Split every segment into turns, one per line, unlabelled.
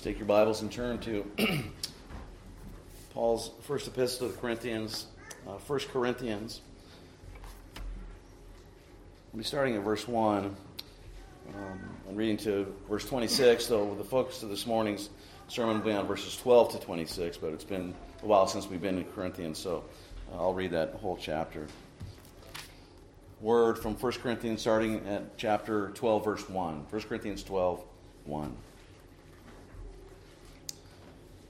Let's take your Bibles and turn to Paul's first epistle to the Corinthians, uh, 1 Corinthians. We'll be starting at verse 1 um, and reading to verse 26, though the focus of this morning's sermon will be on verses 12 to 26, but it's been a while since we've been in Corinthians, so uh, I'll read that whole chapter. Word from 1 Corinthians starting at chapter 12, verse 1. 1 Corinthians 12, 1.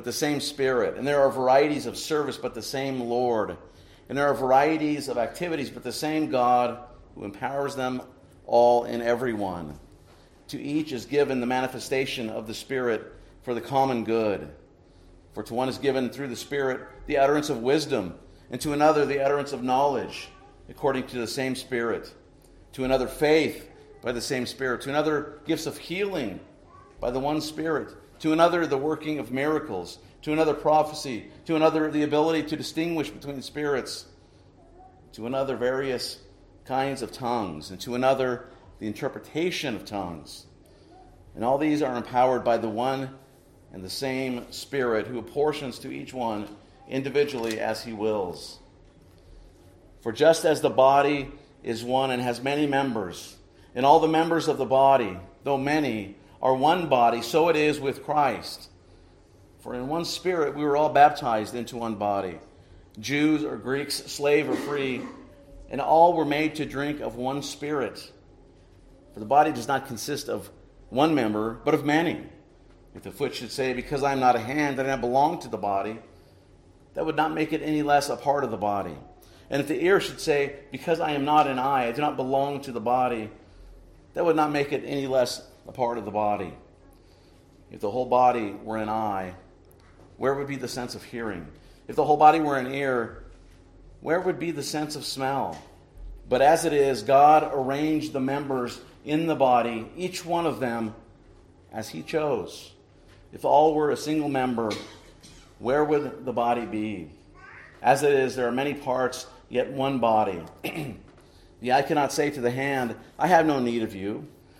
but the same Spirit. And there are varieties of service, but the same Lord. And there are varieties of activities, but the same God who empowers them all in everyone. To each is given the manifestation of the Spirit for the common good. For to one is given through the Spirit the utterance of wisdom, and to another the utterance of knowledge, according to the same Spirit. To another faith by the same Spirit. To another gifts of healing by the one Spirit to another the working of miracles, to another prophecy, to another the ability to distinguish between spirits, to another various kinds of tongues, and to another the interpretation of tongues. And all these are empowered by the one and the same Spirit who apportions to each one individually as he wills. For just as the body is one and has many members, and all the members of the body, though many, are one body, so it is with Christ. For in one spirit we were all baptized into one body Jews or Greeks, slave or free, and all were made to drink of one spirit. For the body does not consist of one member, but of many. If the foot should say, Because I am not a hand, I do not belong to the body, that would not make it any less a part of the body. And if the ear should say, Because I am not an eye, I do not belong to the body, that would not make it any less a part of the body. If the whole body were an eye, where would be the sense of hearing? If the whole body were an ear, where would be the sense of smell? But as it is, God arranged the members in the body, each one of them as He chose. If all were a single member, where would the body be? As it is, there are many parts, yet one body. the eye cannot say to the hand, I have no need of you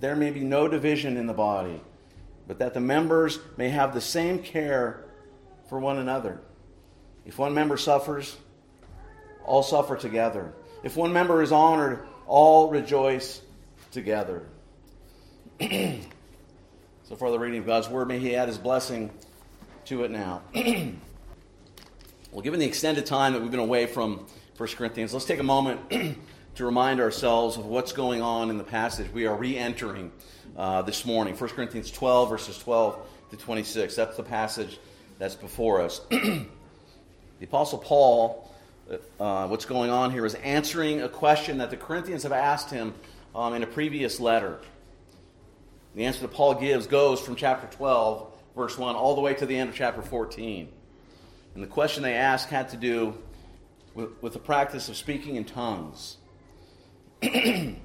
there may be no division in the body, but that the members may have the same care for one another. If one member suffers, all suffer together. If one member is honored, all rejoice together. so for the reading of God's word, may He add His blessing to it now. well, given the extended time that we've been away from 1 Corinthians, let's take a moment to remind ourselves of what's going on in the passage we are re entering uh, this morning. 1 Corinthians 12, verses 12 to 26. That's the passage that's before us. the Apostle Paul, uh, what's going on here is answering a question that the Corinthians have asked him um, in a previous letter. The answer that Paul gives goes from chapter 12, verse 1, all the way to the end of chapter 14. And the question they ask had to do with, with the practice of speaking in tongues. and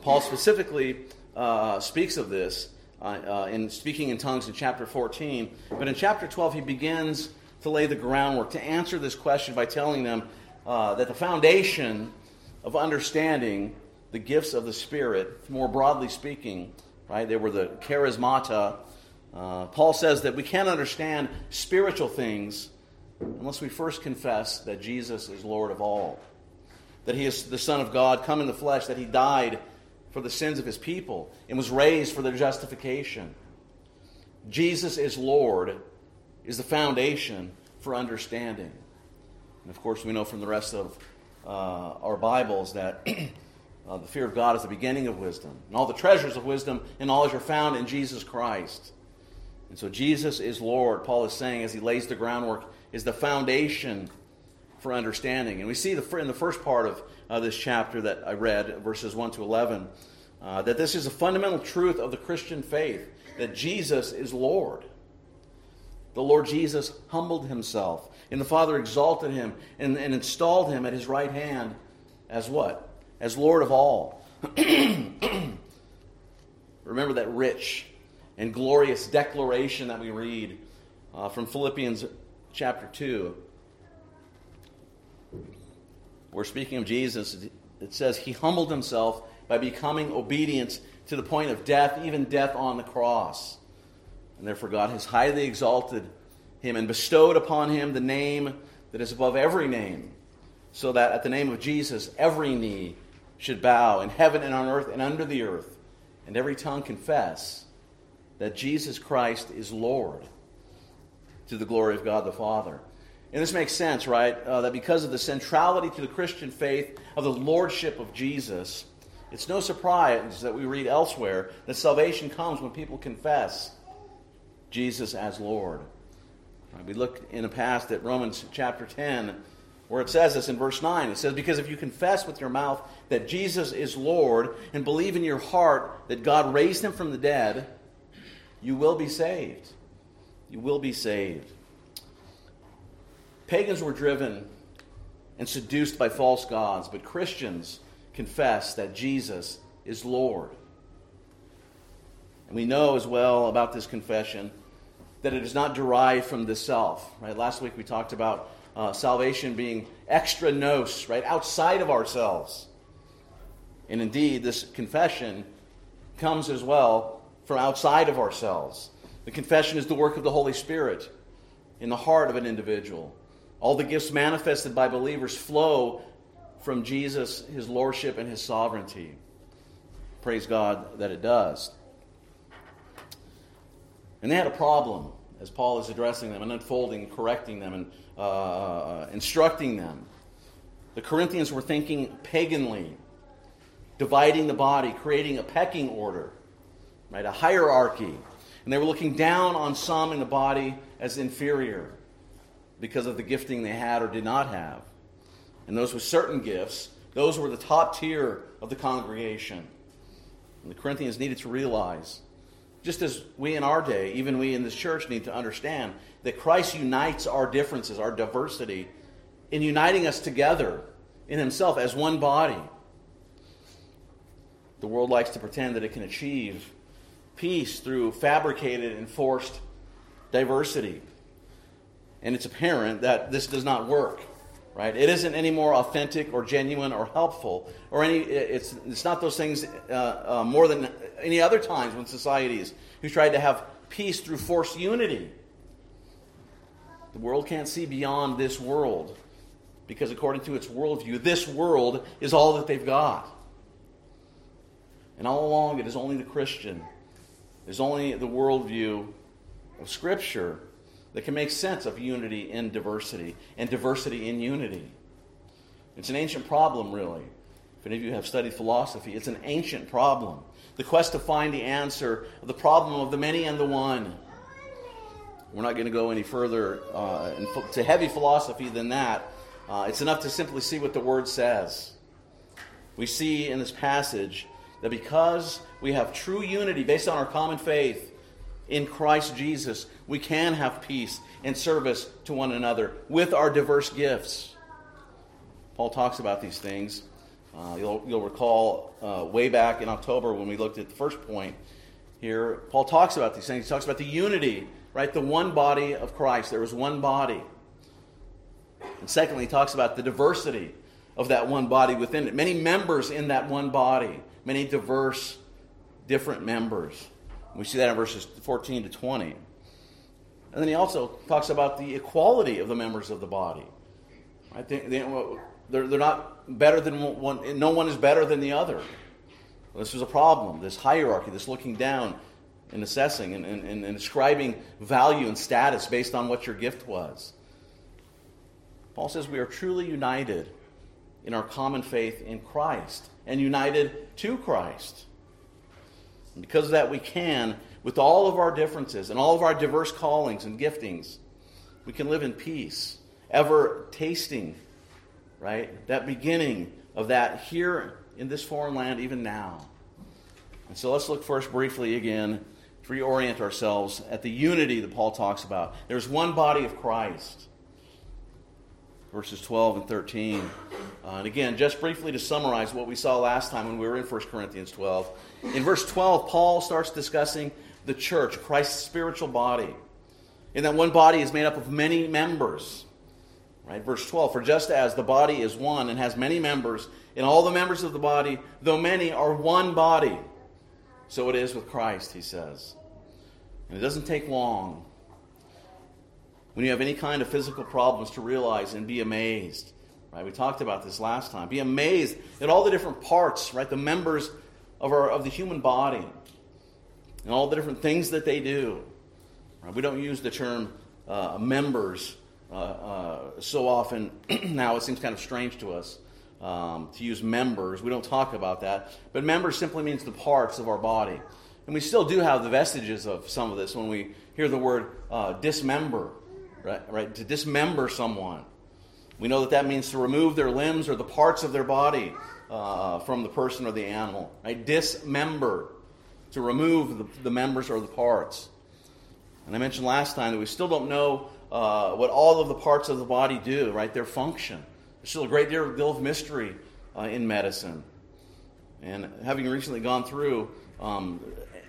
Paul specifically uh, speaks of this uh, uh, in speaking in tongues in chapter 14. But in chapter 12, he begins to lay the groundwork to answer this question by telling them uh, that the foundation of understanding the gifts of the Spirit, more broadly speaking, right, they were the charismata. Uh, Paul says that we can't understand spiritual things unless we first confess that Jesus is Lord of all that he is the Son of God, come in the flesh, that he died for the sins of his people and was raised for their justification. Jesus is Lord is the foundation for understanding. And of course, we know from the rest of uh, our Bibles that uh, the fear of God is the beginning of wisdom. And all the treasures of wisdom and knowledge are found in Jesus Christ. And so Jesus is Lord, Paul is saying as he lays the groundwork, is the foundation for understanding. And we see the, in the first part of uh, this chapter that I read, verses 1 to 11, uh, that this is a fundamental truth of the Christian faith that Jesus is Lord. The Lord Jesus humbled himself, and the Father exalted him and, and installed him at his right hand as what? As Lord of all. Remember that rich and glorious declaration that we read uh, from Philippians chapter 2. We're speaking of Jesus. It says, He humbled himself by becoming obedient to the point of death, even death on the cross. And therefore, God has highly exalted him and bestowed upon him the name that is above every name, so that at the name of Jesus, every knee should bow in heaven and on earth and under the earth, and every tongue confess that Jesus Christ is Lord to the glory of God the Father. And this makes sense, right? Uh, that because of the centrality to the Christian faith of the lordship of Jesus, it's no surprise that we read elsewhere that salvation comes when people confess Jesus as Lord. Right, we look in the past at Romans chapter 10, where it says this in verse 9. It says, Because if you confess with your mouth that Jesus is Lord and believe in your heart that God raised him from the dead, you will be saved. You will be saved. Pagans were driven and seduced by false gods, but Christians confess that Jesus is Lord. And we know as well about this confession that it is not derived from the self. Right? Last week we talked about uh, salvation being extra nos, right, outside of ourselves. And indeed, this confession comes as well from outside of ourselves. The confession is the work of the Holy Spirit in the heart of an individual. All the gifts manifested by believers flow from Jesus, his lordship, and his sovereignty. Praise God that it does. And they had a problem as Paul is addressing them and unfolding, correcting them, and uh, instructing them. The Corinthians were thinking paganly, dividing the body, creating a pecking order right? A hierarchy. And they were looking down on some in the body as inferior because of the gifting they had or did not have. And those with certain gifts, those were the top tier of the congregation. And the Corinthians needed to realize, just as we in our day, even we in this church, need to understand that Christ unites our differences, our diversity, in uniting us together in Himself as one body. The world likes to pretend that it can achieve peace through fabricated and forced diversity. And it's apparent that this does not work, right? It isn't any more authentic or genuine or helpful, or any. It's it's not those things uh, uh, more than any other times when societies who tried to have peace through forced unity. The world can't see beyond this world because, according to its worldview, this world is all that they've got. And all along, it is only the Christian there's only the worldview of Scripture that can make sense of unity in diversity and diversity in unity. It's an ancient problem, really. If any of you have studied philosophy, it's an ancient problem. The quest to find the answer of the problem of the many and the one. We're not going to go any further uh, to heavy philosophy than that. Uh, it's enough to simply see what the Word says. We see in this passage that because we have true unity based on our common faith in Christ Jesus, we can have peace and service to one another with our diverse gifts. Paul talks about these things. Uh, you'll, you'll, recall uh, way back in October when we looked at the first point here, Paul talks about these things. He talks about the unity, right? The one body of Christ. There was one body. And secondly, he talks about the diversity of that one body within it. Many members in that one body, many diverse, different members. We see that in verses 14 to 20. And then he also talks about the equality of the members of the body. I think they're, they're not better than one, no one is better than the other. This is a problem, this hierarchy, this looking down and assessing and, and, and ascribing value and status based on what your gift was. Paul says we are truly united in our common faith in Christ and united to Christ. And because of that, we can, with all of our differences and all of our diverse callings and giftings, we can live in peace, ever tasting, right? That beginning of that here in this foreign land, even now. And so let's look first briefly again to reorient ourselves at the unity that Paul talks about. There's one body of Christ. Verses 12 and 13. Uh, and again, just briefly to summarize what we saw last time when we were in 1 Corinthians 12. In verse 12, Paul starts discussing the church, Christ's spiritual body. And that one body is made up of many members. Right? Verse 12 For just as the body is one and has many members, and all the members of the body, though many, are one body, so it is with Christ, he says. And it doesn't take long when you have any kind of physical problems to realize and be amazed. Right? We talked about this last time. Be amazed at all the different parts, right? The members of, our, of the human body and all the different things that they do. Right? We don't use the term uh, members uh, uh, so often now, it seems kind of strange to us. Um, to use members. We don't talk about that. But members simply means the parts of our body. And we still do have the vestiges of some of this when we hear the word uh, dismember, right? right? To dismember someone. We know that that means to remove their limbs or the parts of their body uh, from the person or the animal. Right? Dismember, to remove the, the members or the parts. And I mentioned last time that we still don't know uh, what all of the parts of the body do, right? Their function. There's still a great deal of mystery uh, in medicine. And having recently gone through um,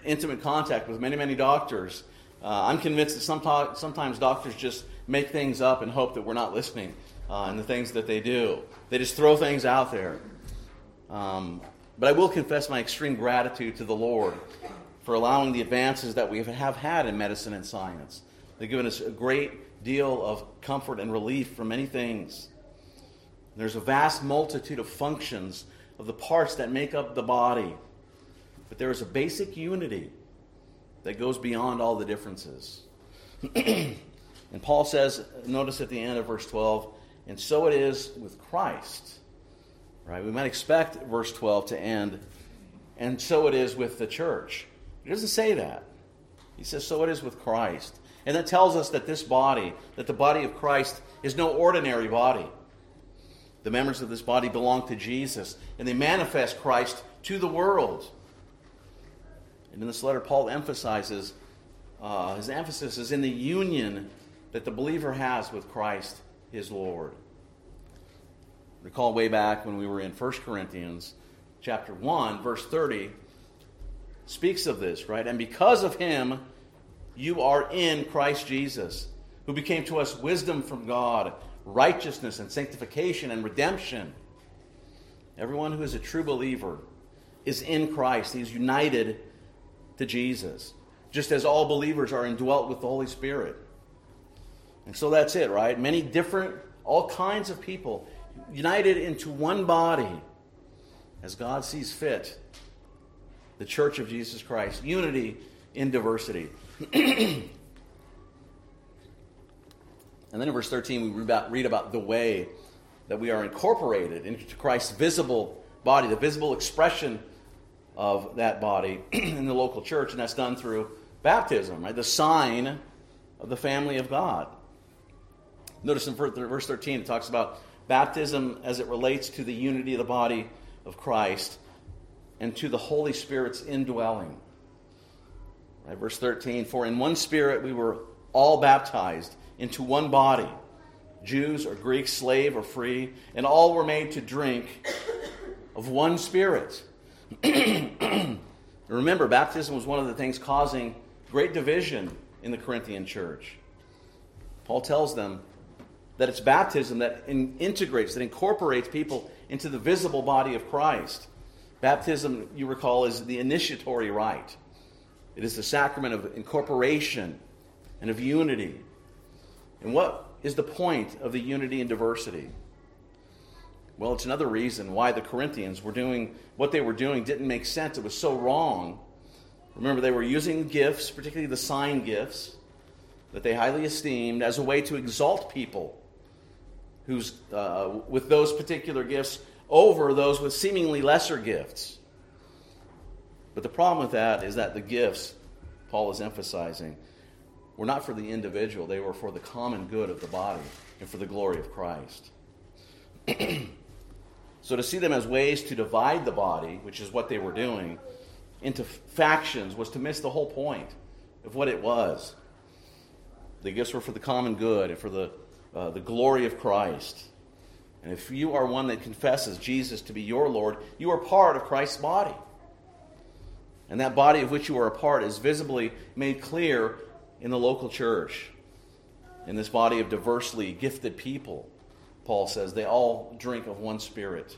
intimate contact with many, many doctors, uh, I'm convinced that sometimes, sometimes doctors just make things up and hope that we're not listening uh, in the things that they do. They just throw things out there. Um, but I will confess my extreme gratitude to the Lord for allowing the advances that we have had in medicine and science. They've given us a great deal of comfort and relief from many things. There's a vast multitude of functions of the parts that make up the body. But there is a basic unity that goes beyond all the differences. and Paul says, notice at the end of verse 12, and so it is with Christ. Right? We might expect verse 12 to end, and so it is with the church. He doesn't say that. He says, so it is with Christ. And that tells us that this body, that the body of Christ, is no ordinary body. The members of this body belong to Jesus, and they manifest Christ to the world. And in this letter, Paul emphasizes uh, his emphasis is in the union that the believer has with Christ, his Lord. Recall way back when we were in 1 Corinthians chapter 1, verse 30, speaks of this, right? And because of him, you are in Christ Jesus, who became to us wisdom from God, righteousness and sanctification and redemption. Everyone who is a true believer is in Christ. He's united to Jesus, just as all believers are indwelt with the Holy Spirit. And so that's it, right? Many different, all kinds of people united into one body as God sees fit. The church of Jesus Christ. Unity in diversity. and then in verse 13, we read about, read about the way that we are incorporated into Christ's visible body, the visible expression of that body in the local church, and that's done through baptism, right? The sign of the family of God. Notice in verse 13, it talks about baptism as it relates to the unity of the body of Christ and to the Holy Spirit's indwelling. Right, verse 13 For in one spirit we were all baptized into one body, Jews or Greeks, slave or free, and all were made to drink of one spirit. Remember, baptism was one of the things causing great division in the Corinthian church. Paul tells them that it's baptism that in, integrates, that incorporates people into the visible body of Christ. Baptism, you recall, is the initiatory rite. It is the sacrament of incorporation and of unity. And what is the point of the unity and diversity? Well, it's another reason why the Corinthians were doing what they were doing didn't make sense. It was so wrong. Remember, they were using gifts, particularly the sign gifts, that they highly esteemed, as a way to exalt people who's uh, with those particular gifts over those with seemingly lesser gifts. But the problem with that is that the gifts, Paul is emphasizing, were not for the individual, they were for the common good of the body and for the glory of Christ. so to see them as ways to divide the body, which is what they were doing, into factions was to miss the whole point of what it was. The gifts were for the common good and for the, uh, the glory of Christ. And if you are one that confesses Jesus to be your Lord, you are part of Christ's body. And that body of which you are a part is visibly made clear in the local church, in this body of diversely gifted people. Paul says they all drink of one spirit.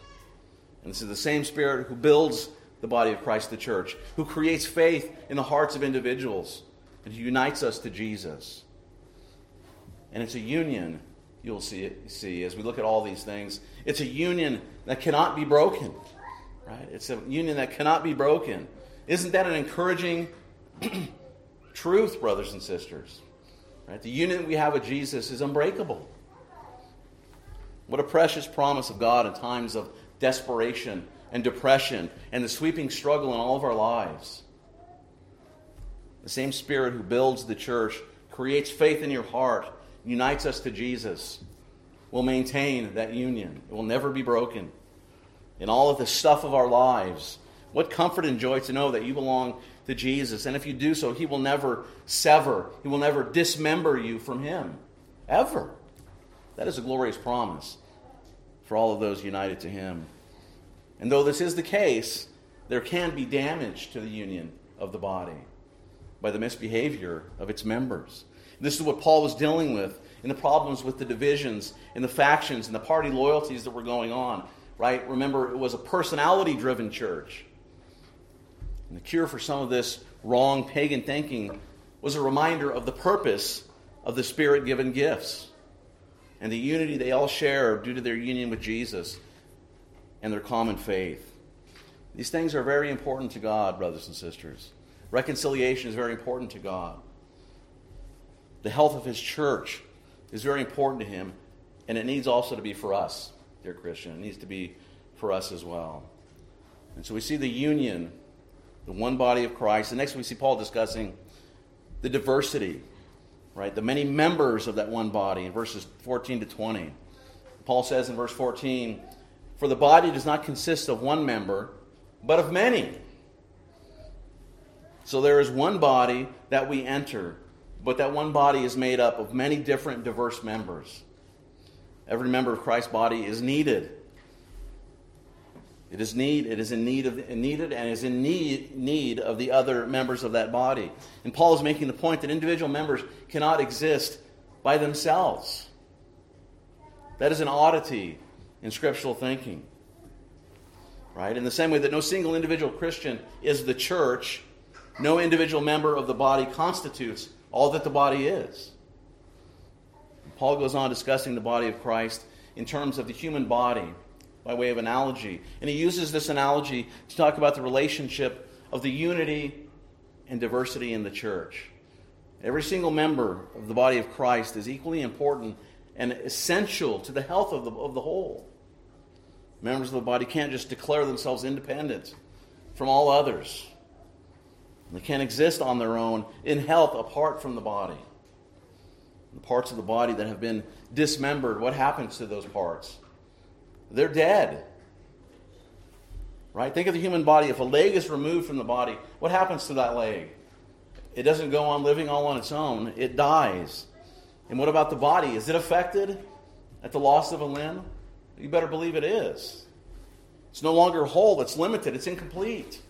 And this is the same spirit who builds the body of Christ, the church, who creates faith in the hearts of individuals and who unites us to Jesus. And it's a union, you'll see, it, see as we look at all these things. It's a union that cannot be broken. Right? It's a union that cannot be broken. Isn't that an encouraging truth, brothers and sisters? Right? The union we have with Jesus is unbreakable. What a precious promise of God in times of desperation and depression and the sweeping struggle in all of our lives. The same Spirit who builds the church, creates faith in your heart, unites us to Jesus, will maintain that union. It will never be broken. In all of the stuff of our lives, what comfort and joy to know that you belong to Jesus. And if you do so, He will never sever, He will never dismember you from Him. Ever. That is a glorious promise for all of those united to Him. And though this is the case, there can be damage to the union of the body by the misbehavior of its members. This is what Paul was dealing with in the problems with the divisions and the factions and the party loyalties that were going on, right? Remember, it was a personality driven church. And the cure for some of this wrong pagan thinking was a reminder of the purpose of the Spirit given gifts and the unity they all share due to their union with Jesus and their common faith. These things are very important to God, brothers and sisters. Reconciliation is very important to God. The health of His church is very important to Him, and it needs also to be for us, dear Christian. It needs to be for us as well. And so we see the union, the one body of Christ. And next we see Paul discussing the diversity, right? The many members of that one body in verses 14 to 20. Paul says in verse 14, for the body does not consist of one member, but of many. So there is one body that we enter, but that one body is made up of many different, diverse members. Every member of Christ's body is needed. It is need. It is in need of needed and is in need need of the other members of that body. And Paul is making the point that individual members cannot exist by themselves. That is an oddity in scriptural thinking. Right? In the same way that no single individual Christian is the church, no individual member of the body constitutes all that the body is. Paul goes on discussing the body of Christ in terms of the human body by way of analogy. And he uses this analogy to talk about the relationship of the unity and diversity in the church. Every single member of the body of Christ is equally important and essential to the health of the, of the whole. Members of the body can't just declare themselves independent from all others. They can't exist on their own in health apart from the body. The parts of the body that have been dismembered, what happens to those parts? They're dead. Right? Think of the human body. If a leg is removed from the body, what happens to that leg? It doesn't go on living all on its own, it dies. And what about the body? Is it affected at the loss of a limb? You better believe it is. It's no longer whole, it's limited, it's incomplete.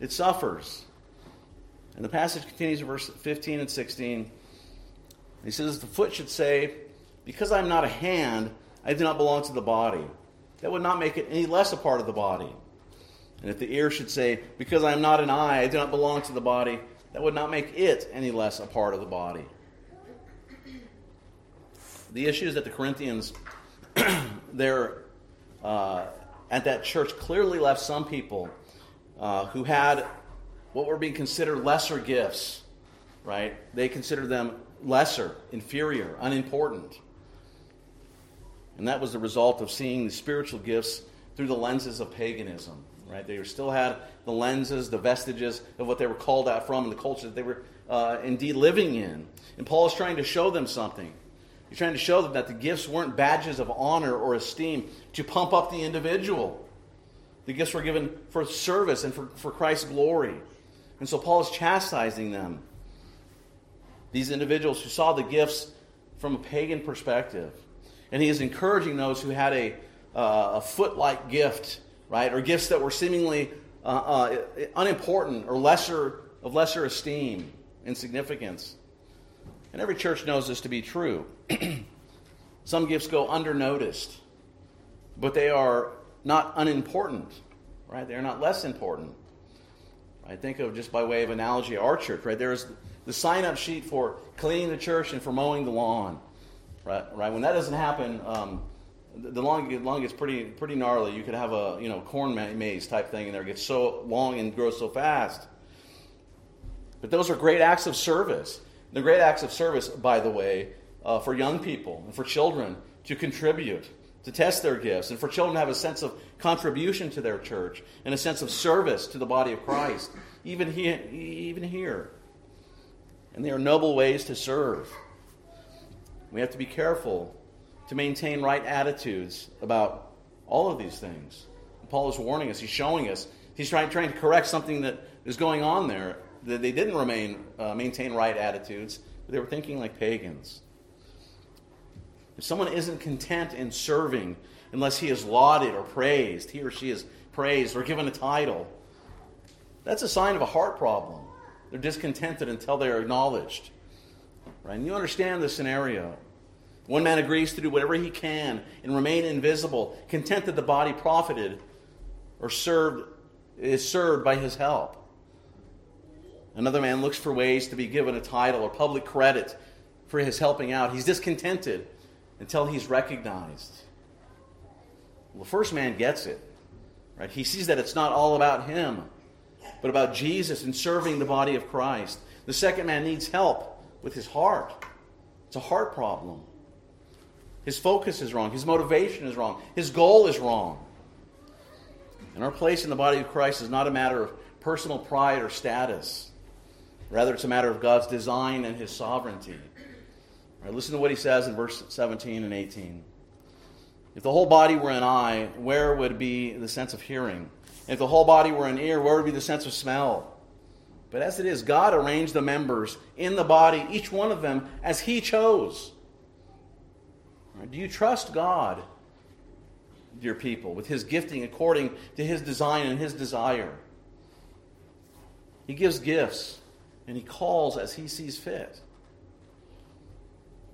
It suffers. And the passage continues in verse 15 and 16. He says, The foot should say, Because I'm not a hand, I do not belong to the body. That would not make it any less a part of the body. And if the ear should say, Because I am not an eye, I do not belong to the body, that would not make it any less a part of the body. The issue is that the Corinthians there uh, at that church clearly left some people uh, who had what were being considered lesser gifts, right? They considered them lesser, inferior, unimportant. And that was the result of seeing the spiritual gifts through the lenses of paganism. Right? They still had the lenses, the vestiges of what they were called out from and the culture that they were uh, indeed living in. And Paul is trying to show them something. He's trying to show them that the gifts weren't badges of honor or esteem to pump up the individual. The gifts were given for service and for, for Christ's glory. And so Paul is chastising them. These individuals who saw the gifts from a pagan perspective. And he is encouraging those who had a, uh, a foot like gift, right? Or gifts that were seemingly uh, uh, unimportant or lesser of lesser esteem and significance. And every church knows this to be true. Some gifts go undernoticed, but they are not unimportant, right? They're not less important. I think of just by way of analogy, our church, right? There's the sign up sheet for cleaning the church and for mowing the lawn, right? right? When that doesn't happen, um, the lawn, lawn gets pretty, pretty gnarly. You could have a you know corn maze type thing in there. It gets so long and grows so fast. But those are great acts of service. The great acts of service, by the way, uh, for young people and for children to contribute, to test their gifts, and for children to have a sense of contribution to their church and a sense of service to the body of Christ, even, he, even here. And they are noble ways to serve. We have to be careful to maintain right attitudes about all of these things. Paul is warning us, he's showing us, he's trying, trying to correct something that is going on there that they didn't remain, uh, maintain right attitudes, they were thinking like pagans. If someone isn't content in serving unless he is lauded or praised, he or she is praised or given a title, that's a sign of a heart problem. They're discontented until they are acknowledged. Right? And you understand the scenario. One man agrees to do whatever he can and remain invisible, content that the body profited or served is served by his help. Another man looks for ways to be given a title or public credit for his helping out. He's discontented until he's recognized. Well, the first man gets it. Right? He sees that it's not all about him, but about Jesus and serving the body of Christ. The second man needs help with his heart. It's a heart problem. His focus is wrong. His motivation is wrong. His goal is wrong. And our place in the body of Christ is not a matter of personal pride or status. Rather, it's a matter of God's design and his sovereignty. Right, listen to what he says in verse 17 and 18. If the whole body were an eye, where would be the sense of hearing? If the whole body were an ear, where would be the sense of smell? But as it is, God arranged the members in the body, each one of them, as He chose. Do you trust God, dear people, with His gifting according to His design and His desire? He gives gifts and he calls as he sees fit.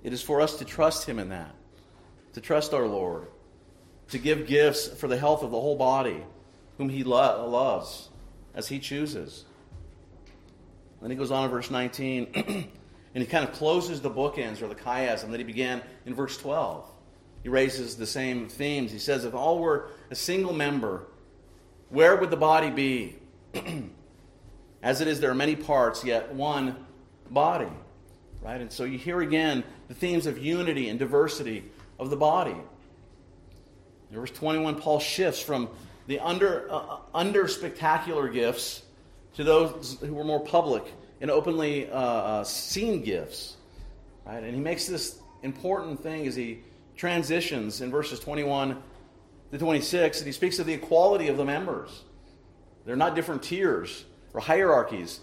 It is for us to trust him in that, to trust our Lord, to give gifts for the health of the whole body, whom he lo- loves as he chooses. Then he goes on in verse 19, and he kind of closes the bookends or the chiasm that he began in verse 12. He raises the same themes. He says, If all were a single member, where would the body be? As it is, there are many parts, yet one body. Right? And so you hear again the themes of unity and diversity of the body. In verse 21, Paul shifts from the under, uh, under spectacular gifts to those who were more public and openly uh, uh, seen gifts. Right? And he makes this important thing as he transitions in verses 21 to 26, and he speaks of the equality of the members. They're not different tiers or hierarchies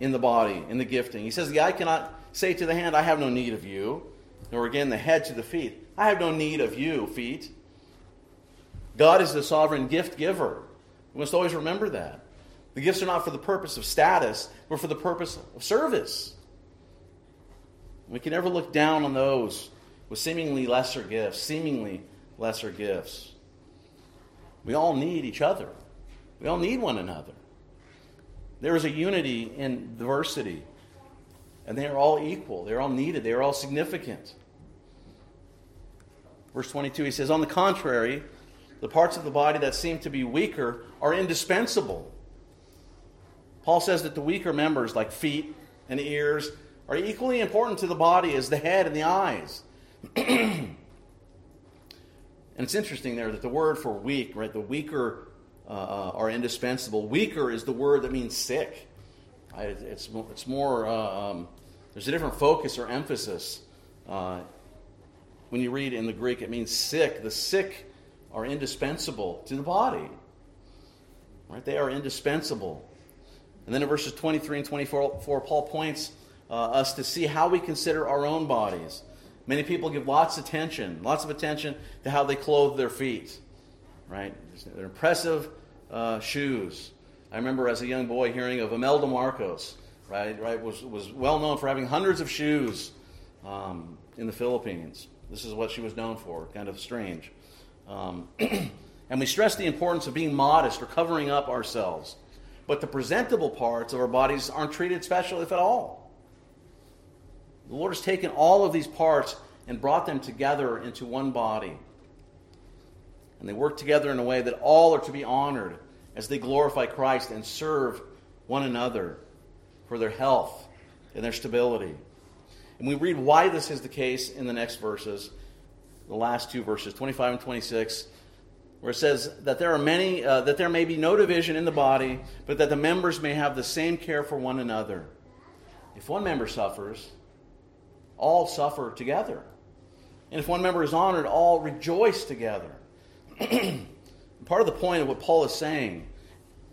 in the body, in the gifting. He says, The eye cannot say to the hand, I have no need of you, nor again the head to the feet, I have no need of you, feet. God is the sovereign gift giver. We must always remember that. The gifts are not for the purpose of status, but for the purpose of service. We can never look down on those with seemingly lesser gifts, seemingly lesser gifts. We all need each other. We all need one another. There is a unity in diversity. And they are all equal. They're all needed. They are all significant. Verse 22, he says, On the contrary, the parts of the body that seem to be weaker are indispensable. Paul says that the weaker members, like feet and ears, are equally important to the body as the head and the eyes. And it's interesting there that the word for weak, right, the weaker uh, are indispensable. Weaker is the word that means sick. It's, it's more, uh, um, there's a different focus or emphasis. Uh, when you read in the Greek, it means sick. The sick are indispensable to the body. Right? They are indispensable. And then in verses 23 and 24, Paul points uh, us to see how we consider our own bodies. Many people give lots of attention, lots of attention to how they clothe their feet. Right? They're impressive uh, shoes. I remember as a young boy hearing of Imelda Marcos, right? Right, was was well known for having hundreds of shoes um, in the Philippines. This is what she was known for. Kind of strange. Um, and we stress the importance of being modest or covering up ourselves. But the presentable parts of our bodies aren't treated special, if at all. The Lord has taken all of these parts and brought them together into one body. And they work together in a way that all are to be honored as they glorify Christ and serve one another for their health and their stability. And we read why this is the case in the next verses, the last two verses, 25 and 26 where it says that there are many, uh, that there may be no division in the body, but that the members may have the same care for one another. If one member suffers, all suffer together. And if one member is honored, all rejoice together. Part of the point of what Paul is saying,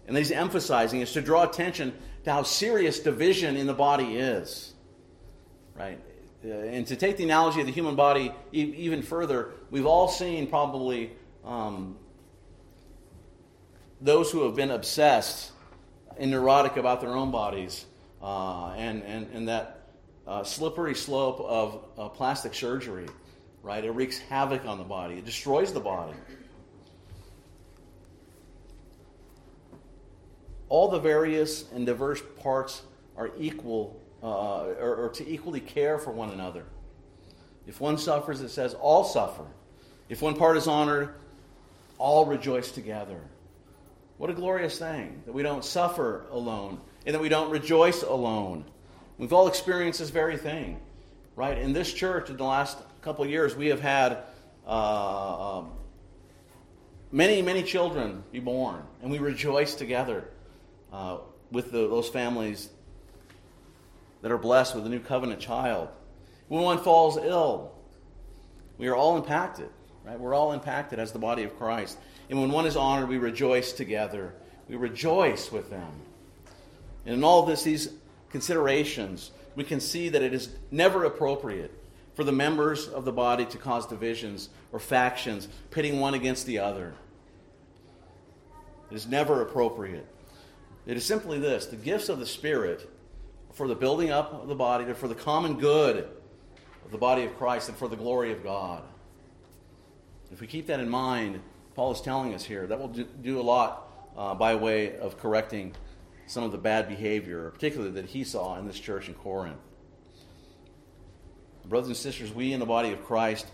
and he's emphasizing, is to draw attention to how serious division in the body is. Right? Uh, and to take the analogy of the human body even further, we've all seen probably um, those who have been obsessed and neurotic about their own bodies uh, and, and, and that uh, slippery slope of uh, plastic surgery, right? It wreaks havoc on the body, it destroys the body. All the various and diverse parts are equal, uh, or, or to equally care for one another. If one suffers, it says all suffer. If one part is honored, all rejoice together. What a glorious thing that we don't suffer alone and that we don't rejoice alone. We've all experienced this very thing, right? In this church, in the last couple years, we have had uh, um, many, many children be born, and we rejoice together uh, with the, those families that are blessed with a new covenant child. When one falls ill, we are all impacted. Right? We're all impacted as the body of Christ. And when one is honored, we rejoice together. We rejoice with them. And in all this, these considerations, we can see that it is never appropriate for the members of the body to cause divisions or factions, pitting one against the other. It is never appropriate. It is simply this the gifts of the Spirit for the building up of the body, for the common good of the body of Christ, and for the glory of God. If we keep that in mind, Paul is telling us here, that will do, a lot uh, by way of correcting some of the bad behavior, particularly that he saw in this church in Corinth. Brothers and sisters, we in the body of Christ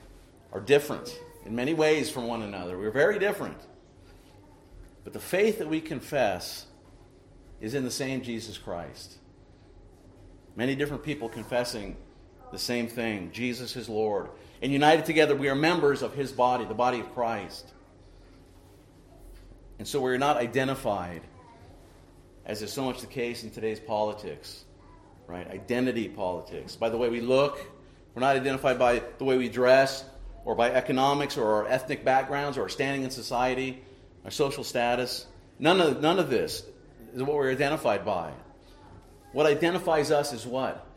are different in many ways from one another. We're very different. But the faith that we confess is in the same Jesus Christ. Many different people confessing the same thing Jesus is Lord. And united together, we are members of his body, the body of Christ. And so we're not identified, as is so much the case in today's politics, right? Identity politics. By the way we look, we're not identified by the way we dress, or by economics, or our ethnic backgrounds, or our standing in society, our social status. None of, none of this is what we're identified by. What identifies us is what?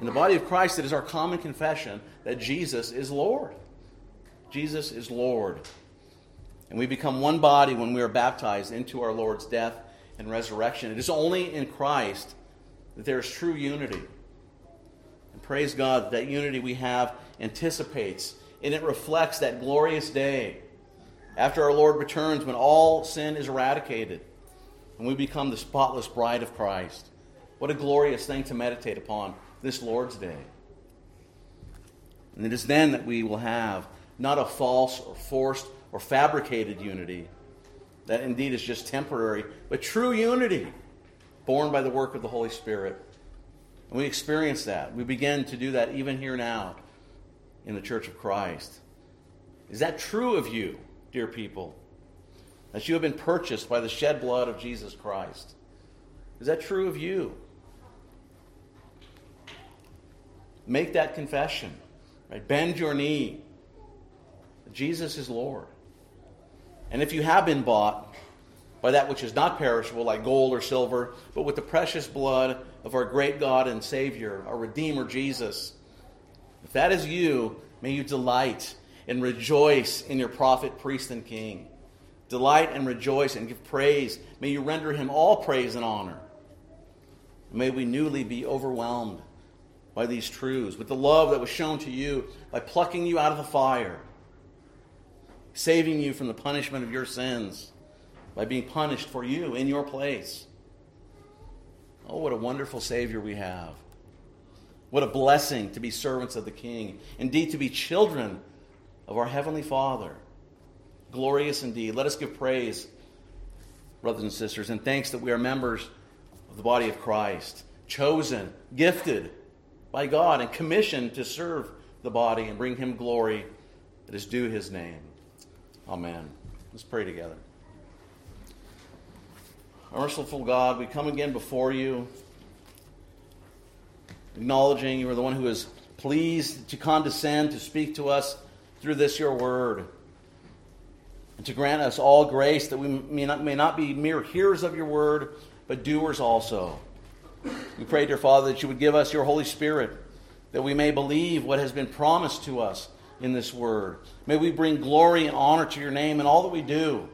In the body of Christ, it is our common confession that Jesus is Lord. Jesus is Lord. And we become one body when we are baptized into our Lord's death and resurrection. It is only in Christ that there is true unity. And praise God, that unity we have anticipates and it reflects that glorious day after our Lord returns when all sin is eradicated and we become the spotless bride of Christ. What a glorious thing to meditate upon this Lord's Day. And it is then that we will have not a false or forced or fabricated unity that indeed is just temporary, but true unity born by the work of the Holy Spirit. And we experience that. We begin to do that even here now in the Church of Christ. Is that true of you, dear people? That you have been purchased by the shed blood of Jesus Christ? Is that true of you? Make that confession. Right? Bend your knee. Jesus is Lord. And if you have been bought by that which is not perishable, like gold or silver, but with the precious blood of our great God and Savior, our Redeemer Jesus, if that is you, may you delight and rejoice in your prophet, priest, and king. Delight and rejoice and give praise. May you render him all praise and honor. May we newly be overwhelmed by these truths, with the love that was shown to you by plucking you out of the fire, saving you from the punishment of your sins, by being punished for you in your place. Oh, what a wonderful Savior we have. What a blessing to be servants of the King. Indeed, to be children of our Heavenly Father. Glorious indeed. Let us give praise, brothers and sisters, and thanks that we are members of the body of Christ, chosen, gifted by God, and commissioned to serve the body and bring Him glory that is due His name. Amen. Let's pray together. Our merciful God, we come again before you, acknowledging you are the one who is pleased to condescend to speak to us through this your word, and to grant us all grace that we may not, may not be mere hearers of your word, but doers also. We pray, dear Father, that you would give us your Holy Spirit, that we may believe what has been promised to us in this word. May we bring glory and honor to your name in all that we do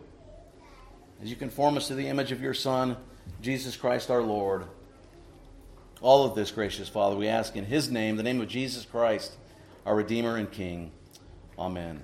as you conform us to the image of your Son, Jesus Christ our Lord. All of this, gracious Father, we ask in his name, the name of Jesus Christ, our Redeemer and King. Amen.